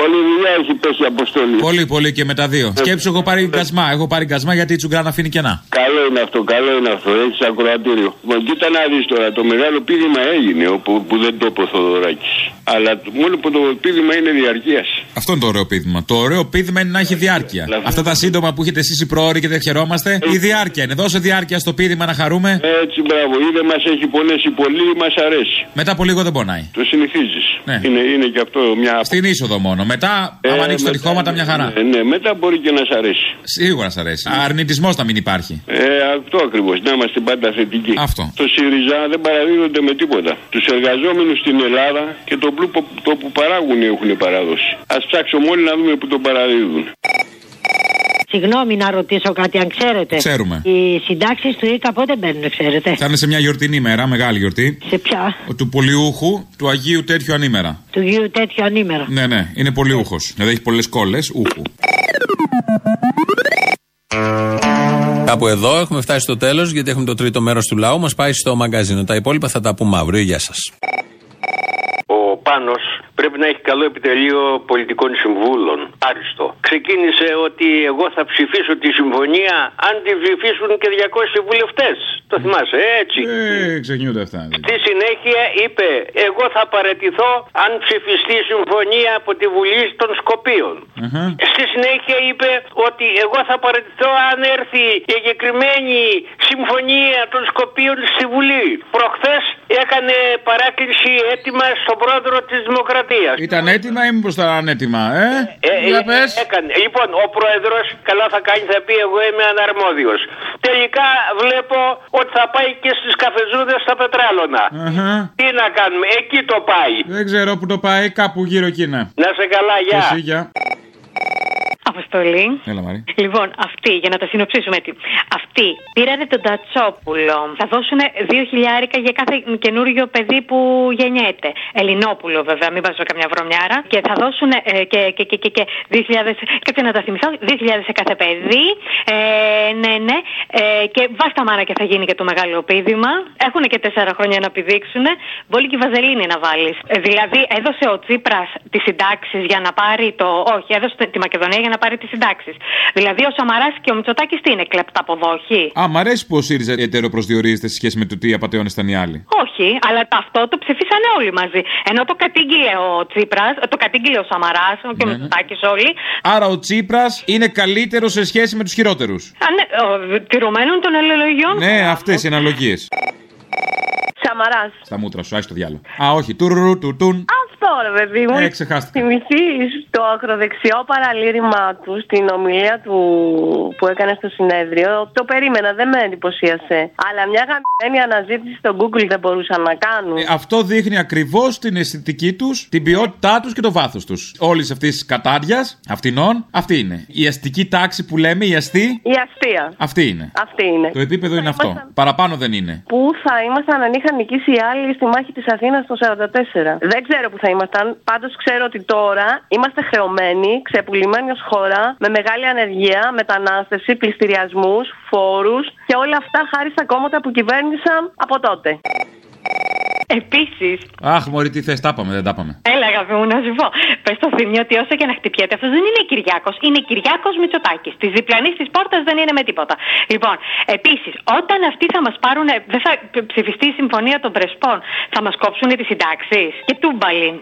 [SPEAKER 26] Πολλή δουλειά έχει πέσει η αποστολή.
[SPEAKER 16] Πολύ, πολύ και με τα δύο. Σκέψου, έχω πάρει γκασμά. Έχω πάρει γκασμά γιατί η τσουγκράνα αφήνει κενά.
[SPEAKER 26] Καλό είναι αυτό, καλό είναι αυτό. Έχει ακροατήριο. Μα κοίτα να δεις τώρα, το μεγάλο πείδημα έγινε όπου, που δεν το είπε ο Θοδωράκης. Αλλά το- μόνο που το πείδημα είναι διαρκείας.
[SPEAKER 16] Αυτό είναι το ωραίο πείδημα. Το ωραίο πείδημα είναι να έχει διάρκεια. Αυτά τα σύντομα που έχετε εσείς οι πρόωροι και δεν χαιρόμαστε, η διάρκεια είναι. Δώσε διάρκεια στο πείδημα να χαρούμε.
[SPEAKER 26] Έτσι, μπράβο. Είδε μας έχει πονέσει πολύ, μας αρέσει.
[SPEAKER 16] Μετά από λίγο δεν πονάει.
[SPEAKER 26] Το συνηθίζεις.
[SPEAKER 16] Ναι.
[SPEAKER 26] Είναι, είναι και αυτό μια.
[SPEAKER 16] Στην είσοδο μόνο. Μετά, άμα ανοίξει τα
[SPEAKER 26] μετά,
[SPEAKER 16] τυχώματα, μια χαρά.
[SPEAKER 26] Ναι, ναι, μετά μπορεί και να σ' αρέσει.
[SPEAKER 16] Σίγουρα σ' αρέσει. Αρνητισμός να μην υπάρχει.
[SPEAKER 26] Ε, αυτό ακριβώς. Να είμαστε πάντα θετικοί.
[SPEAKER 16] Αυτό.
[SPEAKER 26] Το ΣΥΡΙΖΑ δεν παραδίδονται με τίποτα. Τους εργαζόμενους στην Ελλάδα και το πλούτο το που παράγουν έχουν παραδώσει. Α ψάξουμε όλοι να δούμε που το παραδίδουν.
[SPEAKER 27] Συγγνώμη να ρωτήσω κάτι, αν ξέρετε.
[SPEAKER 16] Ξέρουμε.
[SPEAKER 27] Οι συντάξεις του ΙΚΑ πότε μπαίνουν, ξέρετε;
[SPEAKER 16] Θα είναι σε μια γιορτινή μέρα, μεγάλη γιορτή.
[SPEAKER 27] Σε ποια;
[SPEAKER 16] Του πολιούχου του Αγίου τέτοιου ανήμερα.
[SPEAKER 27] Του γιου τέτοιο ανήμερα.
[SPEAKER 16] Ναι, ναι, είναι πολιούχος. Δηλαδή έχει πολλές κόλλες, ούχου.
[SPEAKER 4] Κάπου εδώ έχουμε φτάσει στο τέλος, γιατί έχουμε το τρίτο μέρος του λαού. Μας πάει στο μαγκαζίνο. Τα υπόλοιπα θα τα πούμε αύριο. Γεια σας.
[SPEAKER 28] Ο Πάνος πρέπει να έχει καλό επιτελείο πολιτικών συμβούλων. Άριστο. Ξεκίνησε ότι εγώ θα ψηφίσω τη συμφωνία αν τη ψηφίσουν και 200 βουλευτές. Το θυμάσαι, έτσι.
[SPEAKER 16] Ε, ξεχνιούνται αυτά.
[SPEAKER 28] Στη συνέχεια είπε, εγώ θα παραιτηθώ αν ψηφιστεί η συμφωνία από τη Βουλή των Σκοπίων. Στη συνέχεια είπε ότι εγώ θα παραιτηθώ αν έρθει η εγκεκριμένη συμφωνία των Σκοπίων στη Βουλή. Προχθές έκανε παράκληση έτοιμα στον πρόεδρο της Δημοκρατίας.
[SPEAKER 16] Ήταν έτοιμα ή μήπως ήταν ανέτοιμα, ε;
[SPEAKER 28] Ε,
[SPEAKER 16] Για
[SPEAKER 28] ε,
[SPEAKER 16] πες.
[SPEAKER 28] Έκανε. Λοιπόν, ο πρόεδρος καλά θα κάνει, θα πει: Εγώ είμαι αναρμόδιος. Τελικά βλέπω ότι θα πάει και στις καφεζούδες στα πετράλωνα.
[SPEAKER 16] Αχα.
[SPEAKER 28] Τι να κάνουμε, εκεί το πάει.
[SPEAKER 16] Δεν ξέρω που το πάει, κάπου γύρω εκεί είναι.
[SPEAKER 28] Να σε καλά, γεια.
[SPEAKER 16] Εσύ, γεια.
[SPEAKER 29] Αποστολή.
[SPEAKER 16] Έλα, Μαρή.
[SPEAKER 29] Λοιπόν, αυτοί, για να τα συνοψίσουμε έτσι. Αυτοί πήρανε τον Τατσόπουλο. Θα δώσουν δύο χιλιάρικα για κάθε καινούριο παιδί που γεννιέται. Ελληνόπουλο, βέβαια, μην βάζω καμιά βρωμιάρα. Και θα δώσουν ε, και, και, και, και, και 2.000. Κάτσε να τα θυμηθώ. 2.000 σε κάθε παιδί. Ε, ναι, ναι. Ε, και βάστα μάνα και θα γίνει και το μεγάλο πείδημα. Έχουν και τέσσερα χρόνια να πηδήξουν. Μπορεί και η βαζελίνη να βάλεις. δηλαδή, έδωσε ο Τσίπρας τις συντάξεις για να πάρει το. Όχι, έδωσε τη Μακεδονία για να πάρει τις συντάξεις. Δηλαδή, ο Σαμαράς και ο Μητσοτάκης τι είναι, κλεπταποδόχοι.
[SPEAKER 16] Α, μ' αρέσει που ο ΣΥΡΙΖΑ ετεροπροσδιορίζεται σε σχέση με το τι απαταιώνε ήταν οι άλλοι.
[SPEAKER 29] Όχι, αλλά αυτό το ψηφίσανε όλοι μαζί. Ενώ το κατήγγειλε ο Τσίπρας, το κατήγγειλε ο Σαμαράς και ο
[SPEAKER 16] Ναι, ναι.
[SPEAKER 29] Μητσοτάκης όλοι.
[SPEAKER 16] Άρα ο Τσίπρας είναι καλύτερος σε σχέση με τους χειρότερους.
[SPEAKER 29] Α, ναι, ο, τηρουμένων των ελεολογιών.
[SPEAKER 16] Ναι, αυτές οι αναλογίες.
[SPEAKER 30] Σαμαράς.
[SPEAKER 16] Στα μούτρα σου, άσχη το διάλογο. Α, όχι, τουρουρου του τουν.
[SPEAKER 30] Αυτό ρε παιδί μου.
[SPEAKER 16] Ε, ξεχάστηκα.
[SPEAKER 30] Θυμηθεί το ακροδεξιό παραλήρημά του στην ομιλία του που έκανε στο συνέδριο. Το περίμενα, δεν με εντυπωσίασε. Αλλά μια γαμμένη αναζήτηση στο Google δεν μπορούσαν να κάνουν.
[SPEAKER 16] Ε, αυτό δείχνει ακριβώς την αισθητική τους, την ποιότητά τους και το βάθος τους. Όλης αυτής της κατάρια, αυτινών, αυτή είναι. Η αστική τάξη που λέμε, η αστή,
[SPEAKER 30] Η αστεία.
[SPEAKER 16] αυτή είναι.
[SPEAKER 30] Αυτή είναι.
[SPEAKER 16] Το επίπεδο είναι αυτό. Παραπάνω δεν είναι.
[SPEAKER 30] Πού θα ήμασταν αν είχαν νικήσει οι άλλοι στη μάχη της Αθήνας το 44. Δεν ξέρω που θα ήμασταν. Πάντως ξέρω ότι τώρα είμαστε χρεωμένοι, ξεπουλημένοι ως χώρα, με μεγάλη ανεργία, μετανάστευση, πληστηριασμούς, φόρους και όλα αυτά χάρη στα κόμματα που κυβέρνησαν από τότε.
[SPEAKER 29] Επίσης,
[SPEAKER 16] Αχ, Μωρή, τι θες, τα πάμε, δεν τα πάμε.
[SPEAKER 29] Έλα, αγάπη μου, να σου πω. Πες στο θύμιο ότι όσο και να χτυπιέται, αυτός δεν είναι Κυριάκος. Είναι Κυριάκος Μητσοτάκης. Τη διπλανή της πόρτα δεν είναι με τίποτα. Λοιπόν, επίσης, όταν αυτοί θα μας πάρουν. Δεν θα ψηφιστεί η συμφωνία των Πρεσπών, θα μας κόψουν τις συντάξεις. Και τούμπαλιν.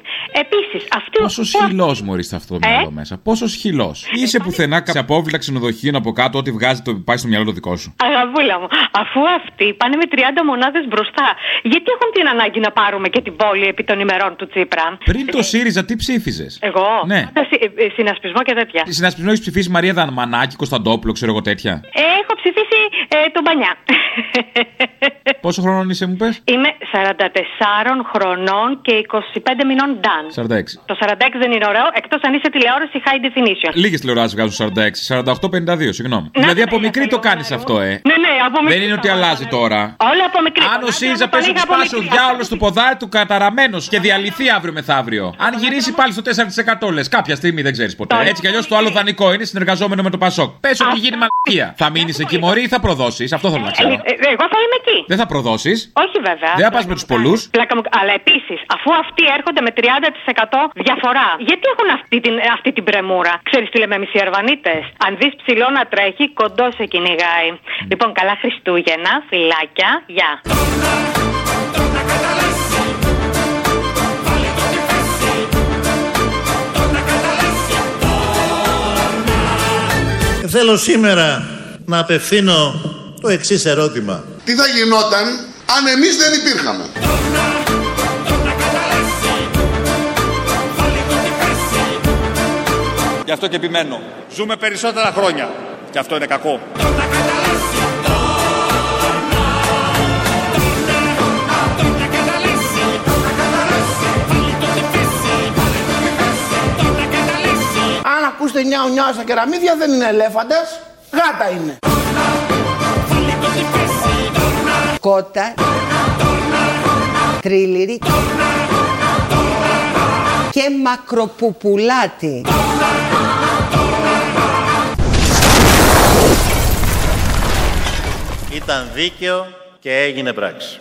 [SPEAKER 29] Επίσης, αυτοί.
[SPEAKER 16] Πόσο σχηλό μωρή σε αυτό το
[SPEAKER 29] Ε;
[SPEAKER 16] μυαλό μέσα. Πόσο σχηλό. Είσαι πουθενά σε απόβλητα ξενοδοχείων από κάτω, ό,τι βγάζει το πάει στο μυαλό το δικό σου.
[SPEAKER 29] Αγαπούλα μου, αφού αυτοί πάνε με 30 μονάδες μπροστά, γιατί έχουν την ανάγκη να πάρουμε και την πόλη επί των ημερών του Τσίπρα.
[SPEAKER 16] Πριν το ΣΥΡΙΖΑ, τι ψήφιζες;
[SPEAKER 29] Εγώ.
[SPEAKER 16] Ναι.
[SPEAKER 29] Πάντα συ- ε, ε, συνασπισμό και τέτοια.
[SPEAKER 16] Στη συνασπισμό έχεις ψηφίσει Μαρία Δανμανάκη, Κωνσταντόπουλο, ξέρω εγώ τέτοια.
[SPEAKER 29] Ε, Έχω ψηφίσει ε, τον Πανιά.
[SPEAKER 16] Πόσο χρόνο είσαι, μου πες;
[SPEAKER 29] Είμαι 44 χρονών και 25 μηνών Dan.
[SPEAKER 16] 46.
[SPEAKER 29] Το 46 δεν είναι ωραίο, εκτός αν είσαι τηλεόραση high definition.
[SPEAKER 16] Λίγες τηλεοράσεις βγάζουν 46. 48-52, συγγνώμη. δηλαδή από μικρή το κάνεις αυτό, ε.
[SPEAKER 29] Ναι, ναι, από μικρή.
[SPEAKER 16] Δεν είναι ότι αλλάζει τώρα.
[SPEAKER 29] Όλα από μικρή.
[SPEAKER 16] Αν ο ΣΥΡΙΖΑ πέσει ότι σπάσει ο διάολος του ποδάρι του καταραμένος και διαλυθεί αύριο μεθαύριο. Αν γυρίσει πάλι στο 4% λες, κάποια στιγμή δεν ξέρεις ποτέ. Έτσι κι αλλιώς το άλλο δανεικό είναι συνεργαζόμενο με το Πασόκ. Πες ότι γίνει μαλακία. Θα μείνεις εκεί μωρή ή θα προδώσεις; Αυτό θέλω να ξέρω.
[SPEAKER 29] Ε, ε, εγώ θα είμαι εκεί.
[SPEAKER 16] Δεν θα προδώσεις;
[SPEAKER 29] Όχι βέβαια.
[SPEAKER 16] Δεν θα πας με τους πολλούς;
[SPEAKER 29] Πλάκα μου. Αλλά επίσης, αφού αυτοί έρχονται με 30% διαφορά, γιατί έχουν αυτή την, αυτή την πρεμούρα; Ξέρεις τι λέμε εμείς οι Αρβανίτες; Αν δεις ψηλό να τρέχει, κοντό σε κυνηγάει. Λοιπόν, καλά Χριστούγεννα, φυλάκια, γεια.
[SPEAKER 3] Θέλω σήμερα να απευθύνω το εξής ερώτημα.
[SPEAKER 31] Τι θα γινόταν αν εμείς δεν υπήρχαμε;
[SPEAKER 32] Γι' αυτό και επιμένω. Ζούμε περισσότερα χρόνια. Και αυτό είναι κακό.
[SPEAKER 20] Ακούσετε νιάου νιάου στα κεραμίδια δεν είναι ελέφαντας, γάτα είναι.
[SPEAKER 33] Κότα, τρίλιρι και μακροπουπουλάτη.
[SPEAKER 3] Ήταν δίκαιο και έγινε πράξη.